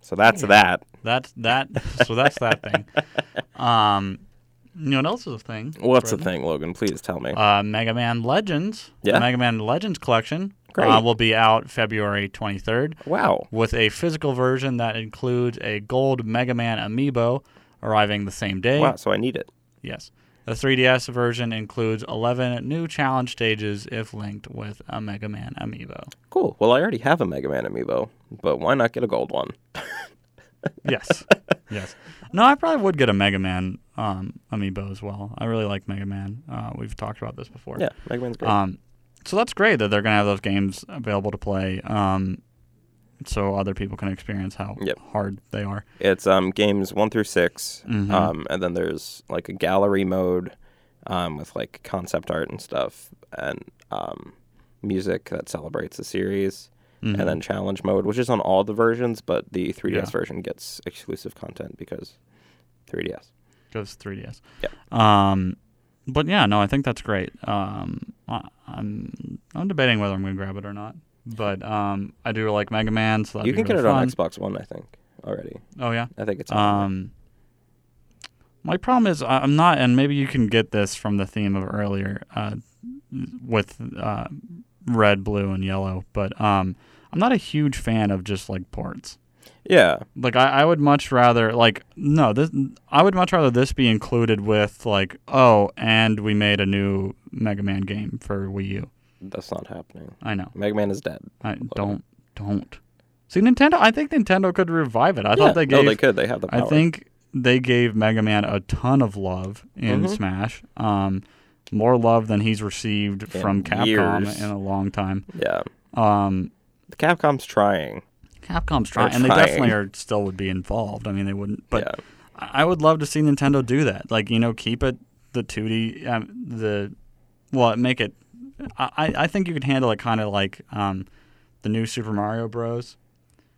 So that's that. That's that. so that's that thing. Um, you know what else is a thing? What's the Brendan? thing, Logan? Please tell me. Uh, Mega Man Legends. Yeah. The Mega Man Legends collection. Great. Uh, will be out February 23rd wow. with a physical version that includes a gold Mega Man amiibo arriving the same day. Wow. So I need it. Yes. The 3DS version includes 11 new challenge stages if linked with a Mega Man amiibo. Cool. Well, I already have a Mega Man amiibo, but why not get a gold one? Yes. yes. No, I probably would get a Mega Man um, amiibo as well. I really like Mega Man. Uh, we've talked about this before. Yeah, Mega Man's great. Um, so that's great that they're going to have those games available to play um, so other people can experience how Yep. hard they are. it's um games one through 6 Mhm. um, and then there's like a gallery mode, um, with like concept art and stuff, and um, music that celebrates the series, Mhm. and then challenge mode, which is on all the versions, but the 3DS Yeah. version gets exclusive content because 3DS. goes 3DS. Yeah. Um, but yeah, no, I think that's great. Um, I'm I'm debating whether I'm going to grab it or not. But um, I do like Mega Man, so you can get it fun. on Xbox One, I think, already. Oh yeah. I think it's Um, my problem is I'm not, and maybe you can get this from the theme of earlier uh, with uh, red, blue, and yellow. But um, I'm not a huge fan of just like ports. Yeah. Like I, I would much rather like no this I would much rather this be included with like oh and we made a new Mega Man game for Wii U. That's not happening. I know. Mega Man is dead. I don't don't. See Nintendo I think Nintendo could revive it. I yeah. thought they gave no, they could. They have the power. I think they gave Mega Man a ton of love in Mhm. Smash. Um more love than he's received In from Capcom years. in a long time. Yeah. Um Capcom's trying. Capcom's trying, and they trying. definitely are still would be involved. I mean, they wouldn't, but yeah. I would love to see Nintendo do that. Like you know, keep it the 2D, um, the well, make it. I I think you could handle it kind of like um, the new Super Mario Bros.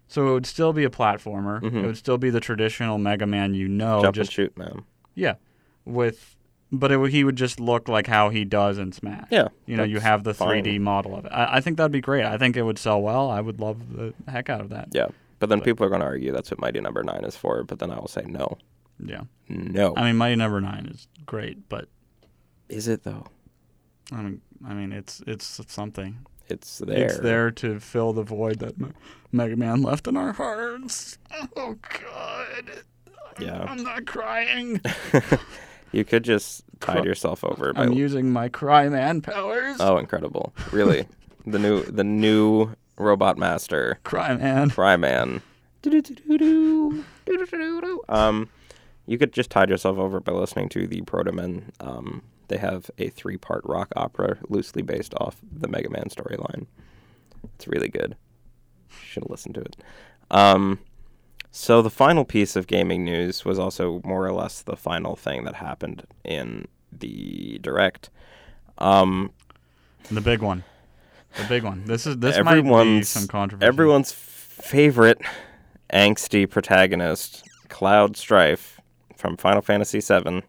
So it would still be a platformer. Mhm. It would still be the traditional Mega Man you know, Jump just and shoot, man. yeah, with. But it, would- he would just look like how he does in Smash. Yeah. You know, you have the 3D model of it. I, I think that'd be great. I think it would sell well. I would love the heck out of that. Yeah. But then But- people are going to argue that's what Mighty Number Nine is for. But then I will say no, Yeah. no. I mean, Mighty Number Nine is great, but is it though? I mean, I mean, it's it's something. It's there. It's there to fill the void that Mega Man left in our hearts. Oh God. Yeah. I'm not crying. You could just tide Cry- yourself over by. I'm using my Cry Man powers. oh, incredible! Really, the new the new robot master, Cry Man. Cryman. Do-do-do-do-do. Do-do-do-do-do. Um, you could just tide yourself over by listening to the Protomen. Um, they have a three-part rock opera loosely based off the Mega Man storyline. It's really good. Should have listened to it. Um, so the final piece of gaming news was also more or less the final thing that happened in the direct. Um, The big one. The big one. This is this might be some controversy. everyone's favorite angsty protagonist, Cloud Strife from Final Fantasy VII,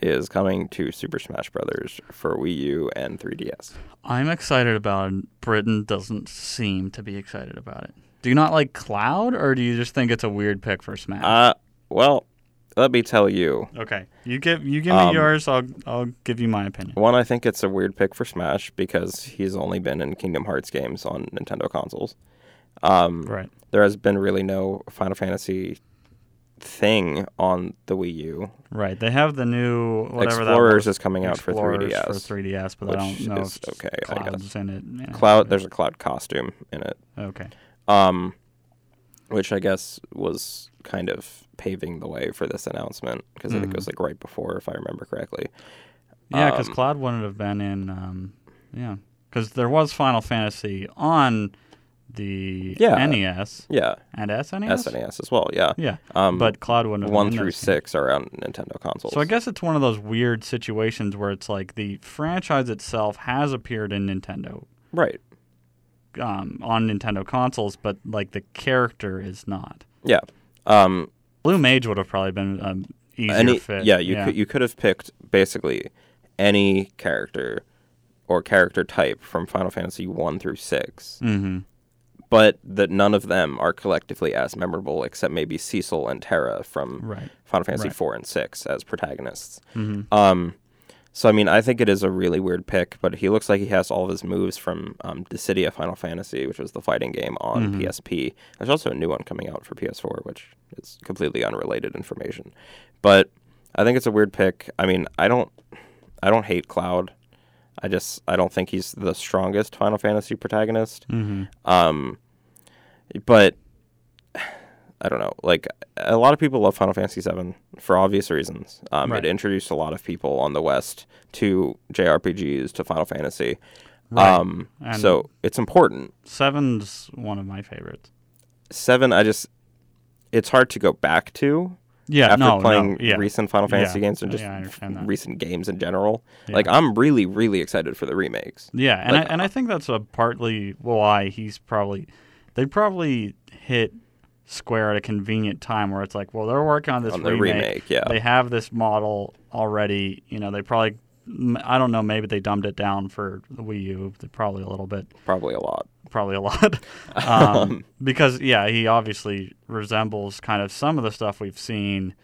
is coming to Super Smash Brothers for Wii U and 3DS. I'm excited about it. Britton doesn't seem to be excited about it. Do you not like Cloud, or do you just think it's a weird pick for Smash? Uh, well, let me tell you. Okay, you give you give me Um, yours. I'll I'll give you my opinion. One, I think it's a weird pick for Smash because he's only been in Kingdom Hearts games on Nintendo consoles. Um, Right. There has been really no Final Fantasy thing on the Wii U. Right. They have the new whatever Explorers is coming out for 3DS. For 3DS, but I don't know if okay, I Cloud's guess. in it. Cloud, there's a Cloud costume in it, Okay. Um, which I guess was kind of paving the way for this announcement because I think Mm-hmm. it was like right before, if I remember correctly. Yeah, because Um, Cloud wouldn't have been in. Um, yeah, because there was Final Fantasy on the Yeah. NES Yeah, and SNES. SNES as well. Yeah, Yeah, Um, but Cloud wouldn't have one been in through those games. six are on Nintendo consoles. So I guess it's one of those weird situations where it's like the franchise itself has appeared in Nintendo right. Um, on Nintendo consoles, but like the character is not. Yeah. Um, Blue Mage would have probably been um, easier any fit. yeah, you could you could have picked basically any character or character type from Final Fantasy one through 6 hmm but that none of them are collectively as memorable, except maybe Cecil and Terra from Right. Final Fantasy Right. four and six as protagonists. hmm Um, so I mean, I think it is a really weird pick, but he looks like he has all of his moves from um, Dissidia Final Fantasy, which was the fighting game on Mm-hmm. PSP. There's also a new one coming out for PS4, which is completely unrelated information. But I think it's a weird pick. I mean, I don't, I don't hate Cloud. I just I don't think he's the strongest Final Fantasy protagonist. hmm Um, but I don't know. Like a lot of people love Final Fantasy VII for obvious reasons. Um, Right. It introduced a lot of people on the West to JRPGs, to Final Fantasy. Right. Um, so it's important. Seven's one of my favorites. Seven, I just it's hard to go back to Yeah, after no, playing no, yeah. recent Final Fantasy Yeah, games and just yeah, I understand that. recent games in general. Like I'm really, really excited for the remakes. Yeah, and Like, I and I think that's a partly why he's probably they probably hit Square at a convenient time where it's like, well, they're working on this On remake. remake, yeah. They have this model already. You know, they probably, I don't know, maybe they dumbed it down for the Wii U. Probably a little bit, Probably a lot. probably a lot. um, because yeah, he obviously resembles kind of some of the stuff we've seen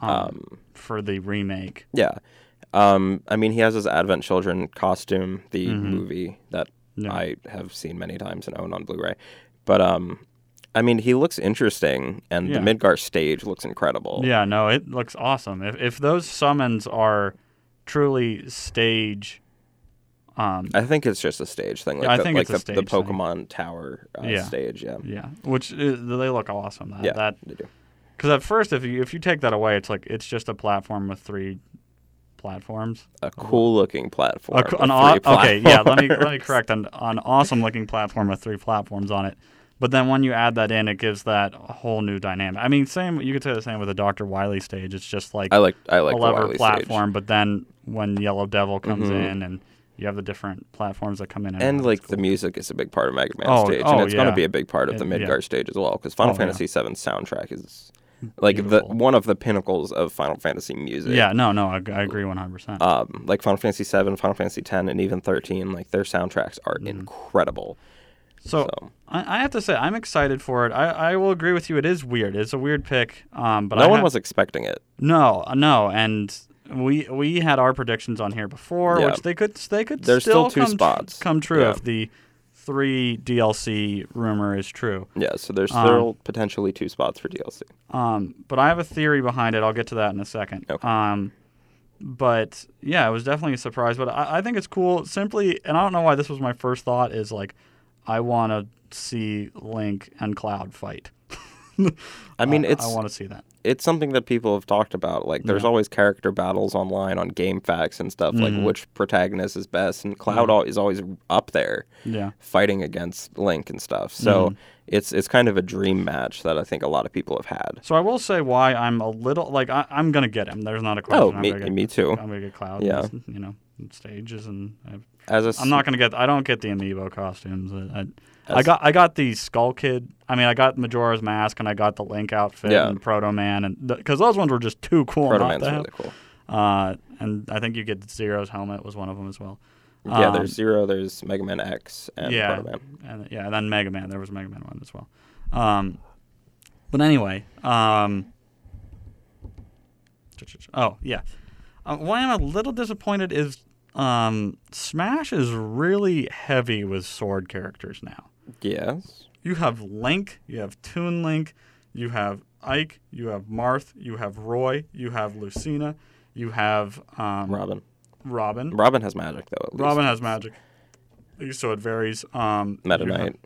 um, for the remake. Yeah. Um, I mean, he has his Advent Children costume, the movie that Mm-hmm. Yeah. I have seen many times and own on Blu-ray. But um, I mean, he looks interesting, and Yeah. the Midgar stage looks incredible. Yeah, no, it looks awesome. If if those summons are truly stage, um, I think it's just a stage thing, like Yeah, I the, think like it's a the, the stage thing. Pokemon Tower uh, Yeah. stage. Yeah, yeah, which uh, they look awesome. That, yeah, that they do. because at first, if you if you take that away, it's like it's just a platform with three platforms. A cool-looking platform. A an aw- okay, yeah. Let me let me correct an an awesome looking platform with three platforms on it. But then when you add that in, it gives that whole new dynamic. I mean, same you could say the same with the Doctor Wily stage. It's just like I like I like a lever platform, but then when Yellow Devil comes Mhm. in and you have the different platforms that come in, and, And like it's the music is a big part of Mega Man Oh, stage, oh, and it's going to be a big part of the It- yeah. Midgar stage as well, because Final Oh, yeah. Fantasy VII soundtrack is like Beautiful. the one of the pinnacles of Final Fantasy music. Yeah, no, no, I, I agree one hundred percent. um, like Final Fantasy VII, Final Fantasy X, and even thirteen, like their soundtracks are Mm. incredible. So so- I, I have to say I'm excited for it. I, I will agree with you. It is weird. It's a weird pick. Um, but no I one ha- was expecting it. no, no, and we we had our predictions on here before, Yeah. which they could they could There's still, still two come, spots. come true Yeah. if the three DLC rumor is true. Yeah, so there's Um, still potentially two spots for DLC. Um, but I have a theory behind it. I'll get to that in a second. Okay. Um, but yeah, it was definitely a surprise. But I, I think it's cool. Simply, and I don't know why this was my first thought. Is like, I want to see Link and Cloud fight. I mean, I- it's I want to see that. it's something that people have talked about. Like, there's Yeah. always character battles online on GameFAQs and stuff. Like, Mhm. which protagonist is best, and Cloud Mhm. is always up there Yeah. fighting against Link and stuff. So Mhm. it's it's kind of a dream match that I think a lot of people have had. So I will say why I'm a little like I, I'm gonna get him. There's not a question. Oh, I'm me, gonna get, me too. I'm gonna get Cloud. Yeah. You know, stages and I, As a I'm not gonna get. I don't get the amiibo costumes. I, I, I got. I got the Skull Kid. I mean, I got Majora's Mask and I got the Link outfit Yeah. and Proto Man and because those ones were just too cool. Proto Man's really cool. Uh, and I think you get Zero's helmet was one of them as well. yeah, Um, there's Zero, there's Mega Man X, and yeah, Proto Man. and yeah, and then Mega Man. There was Mega Man one as well. Um, but anyway, um, Oh yeah. Uh, why I'm a little disappointed is um, Smash is really heavy with sword characters now. Yes. You have Link, you have Toon Link, you have Ike, you have Marth, you have Roy, you have Lucina, you have um, Robin. Robin. Robin has magic though. At least. Robin has magic. So it varies. Um, Meta Knight.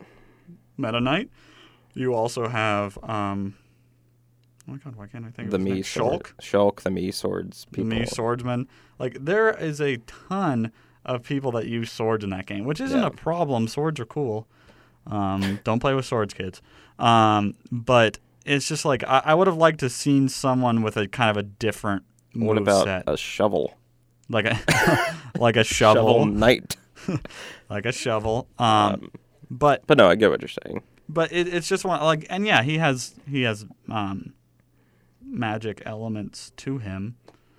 Meta Knight. You also have. Um, oh my god, why can't I think The of me. Shulk, Shulk. The me swords. the People. me swordsman. Like there is a ton of people that use swords in that game, which isn't Yeah. a problem. Swords are cool. Um, don't play with swords, kids. Um, but it's just like I, I would have liked to seen someone with a kind of a different What about set, a shovel? like a like a shovel, knight. like a shovel. Um, but But no, I get what you're saying. but it, it's just one like and yeah he has he has um magic elements to him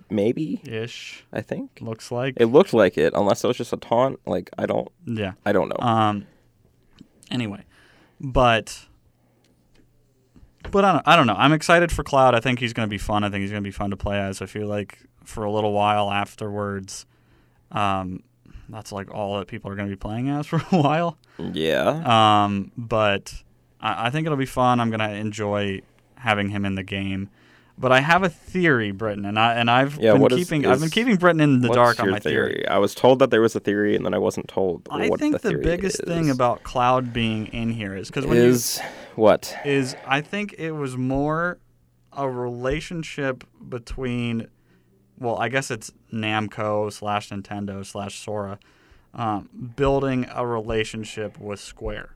Maybe. ish I think looks like it looked like it, unless it was just a taunt. Like I don't. yeah I don't know. um anyway but but I don't, I don't know i'm excited for cloud i think he's going to be fun i think he's going to be fun to play as i feel like for a little while afterwards um that's like all that people are going to be playing as for a while yeah. Um, but I, I think it'll be fun. I'm gonna enjoy having him in the game. But I have a theory, Britton, and I and I've Yeah, been what is- keeping I've been keeping Britton in the dark on my theory. I was told that there was a theory, and then I wasn't told I what think the, the, theory biggest is. thing about Cloud being in here is because when is what? you, is I think it was more a relationship between, well, I guess it's Namco slash Nintendo slash Sora, um, building a relationship with Square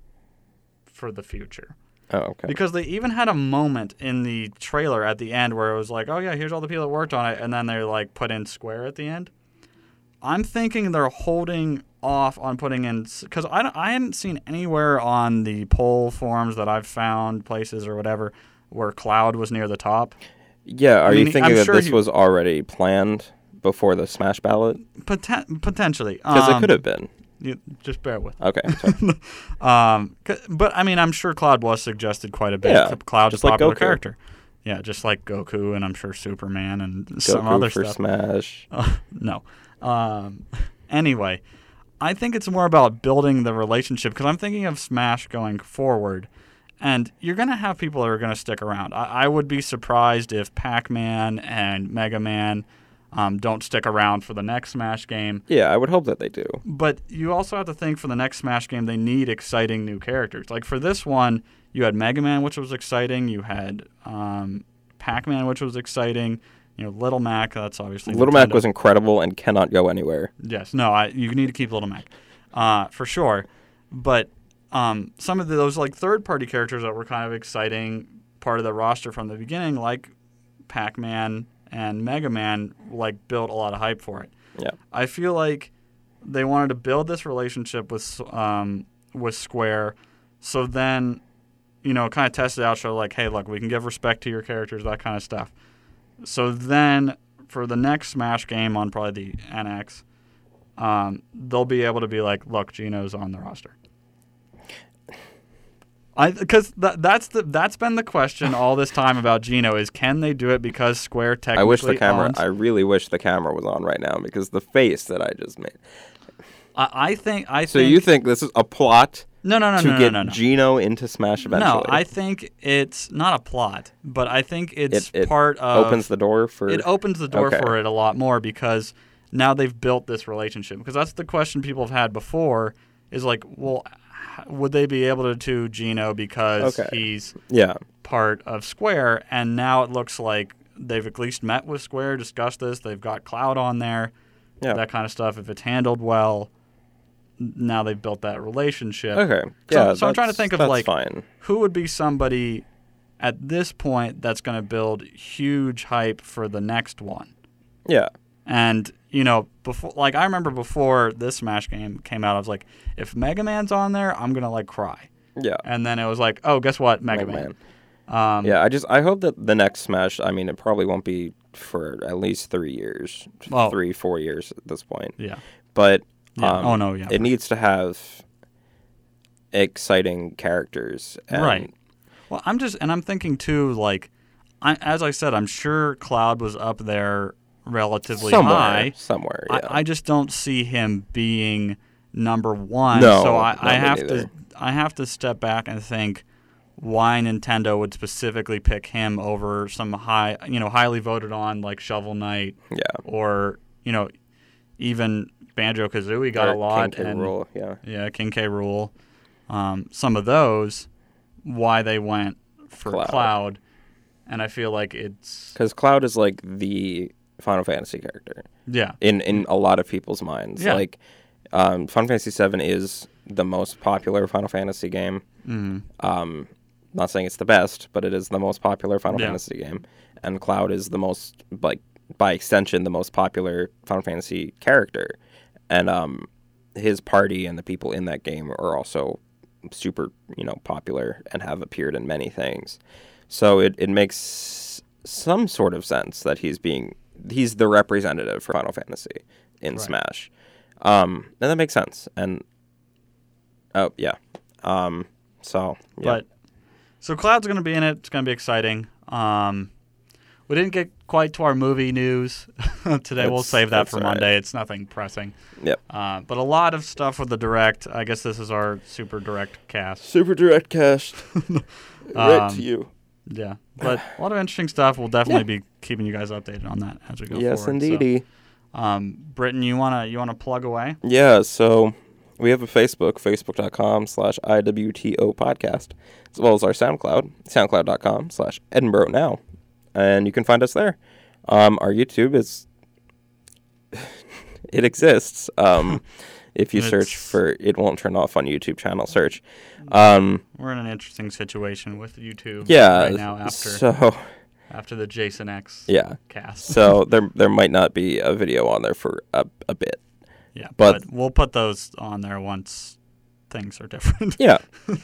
for the future. Oh, okay. Because they even had a moment in the trailer at the end where it was like, oh, yeah, here's all the people that worked on it. And then they like put in Square at the end. I'm thinking they're holding off on putting in, because I, I hadn't seen anywhere on the poll forums that I've found, places or whatever, where Cloud was near the top. yeah, are mean, you thinking I'm that sure this he- was already planned before the Smash ballot? Poten- potentially. Because Um, it could have been. You- just bear with. Okay. Um, but I mean, I'm sure Cloud was suggested quite a bit. Yeah, Cloud's just a like popular Goku. character. Yeah, just like Goku, and I'm sure Superman and some other for stuff. Smash. Uh, no. Um, anyway, I think it's more about building the relationship because I'm thinking of Smash going forward, and you're going to have people that are going to stick around. I, I would be surprised if Pac Man and Mega Man um, don't stick around for the next Smash game. Yeah, I would hope that they do. But you also have to think for the next Smash game, they need exciting new characters. Like for this one, you had Mega Man, which was exciting. You had um, Pac Man, which was exciting. You know, Little Mac. That's obviously Little Mac was incredible and cannot go anywhere. Yes, no, I, you need to keep Little Mac, uh, for sure. But um, some of the, those like third-party characters that were kind of exciting part of the roster from the beginning, like Pac-Man and Mega Man, like built a lot of hype for it. Yeah. I feel like they wanted to build this relationship with um, with Square, so then, you know, kind of test it out, show like, hey, look, we can give respect to your characters, that kind of stuff. So then, for the next Smash game on probably the NX, um, they'll be able to be like, look, Geno's on the roster. I because that that's the that's been the question all this time about Geno is can they do it because Square technically I wish the camera. owns- I really wish the camera was on right now because the face that I just made. I, I think I So think you think this is a plot no no no to no get no no no. Geno into Smash eventually? No, I think it's not a plot, but I think it's it, it part of opens the door for it opens the door Okay. for it a lot more because now they've built this relationship. Because that's the question people have had before is like, well, would they be able to do Geno because Okay. he's yeah. part of Square? And now it looks like they've at least met with Square, discussed this. They've got Cloud on there, Yeah. that kind of stuff. If it's handled well, now they've built that relationship. Okay. So- Yeah. so I'm trying to think of, like, fine. who would be somebody at this point that's going to build huge hype for the next one? Yeah. And you know, before like I remember before this Smash game came out, I was like, if Mega Man's on there, I'm gonna like cry. Yeah. And then it was like, oh, guess what, Mega, Mega Man. Um, Yeah. I just I hope that the next Smash. I mean, it probably won't be for at least three years, Well- three four years at this point. Yeah. But Yeah. um, Oh, no, yeah, it needs to have exciting characters. And Right. Well, I'm just and I'm thinking too, like, I, as I said, I'm sure Cloud was up there relatively somewhere, high. somewhere. Yeah. I, I just don't see him being number one. No, so I, I have neither. to I have to step back and think why Nintendo would specifically pick him over some high you know highly voted on like Shovel Knight yeah. or you know even Banjo Kazooie got Or a lot King K. and Rool, yeah. yeah King K. Rool, um, some of those why they went for Cloud. Cloud, and I feel like it's Because Cloud is like the Final Fantasy character yeah in in a lot of people's minds. Yeah. Like, um, Final Fantasy VII is the most popular Final Fantasy game. mm, Um, not saying it's the best, but it is the most popular Final Yeah. Fantasy game, and Cloud is the most like by extension the most popular Final Fantasy character, and um, his party and the people in that game are also super you know popular and have appeared in many things, so it it makes some sort of sense that he's being he's the representative for Final Fantasy in Right. Smash, um, and that makes sense, and oh yeah, um, so yeah. But so Cloud's going to be in it. It's going to be exciting. Um, we didn't get quite to our movie news today. we'll save that for all right. Monday. It's nothing pressing. Yep. Uh, but a lot of stuff with the direct. I guess this is our super direct cast. Super direct cast. right Um, to you. Yeah, but a lot of interesting stuff. We'll definitely be keeping you guys updated on that as we go Yes, forward. So, um, Britton, you wanna you wanna plug away? Yeah, so we have a Facebook, facebook.com slash IWTO podcast, as well as our SoundCloud, soundcloud.com slash Edinboro Now. And you can find us there. Um, our YouTube is, it exists. Um, if you search for, it won't turn off on YouTube channel search. Um, We're in an interesting situation with YouTube. yeah, right now after so, after the Jason X yeah. cast. So there, there might not be a video on there for a, a bit. Yeah, But- but, we'll put those on there once things are different. Yeah.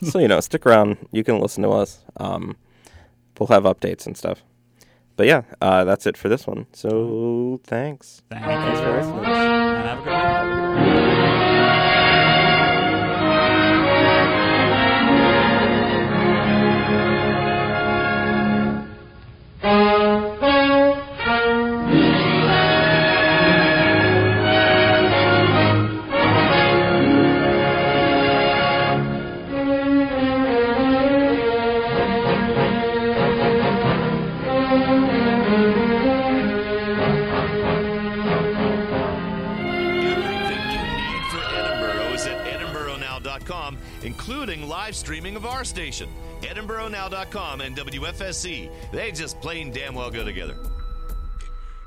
so you know, stick around. You can listen to us. Um, we'll have updates and stuff. But yeah, uh, that's it for this one. So thanks. Thank you very much, and have a good week. EdinboroNow.com and WFSE. They just plain damn well go together.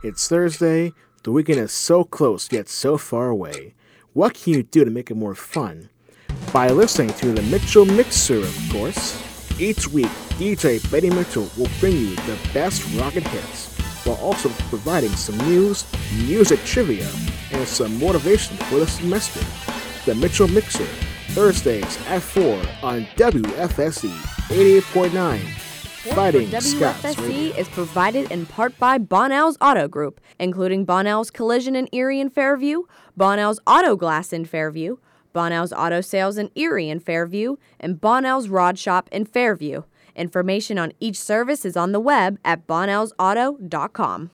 It's Thursday. The weekend is so close yet so far away. What can you do to make it more fun? By listening to the Mitchell Mixer, of course. Each week, DJ Betty Mitchell will bring you the best rocket hits, while also providing some news, music trivia, and some motivation for the semester. The Mitchell Mixer, Thursdays at 4 on WFSE 88.9. Fighting Radio. Is provided in part by Bonnell's Auto Group, including Bonnell's Collision in Erie and Fairview, Bonnell's Auto Glass in Fairview, Bonnell's Auto Sales in Erie and Fairview, and Bonnell's Rod Shop in Fairview. Information on each service is on the web at bonnellsauto.com.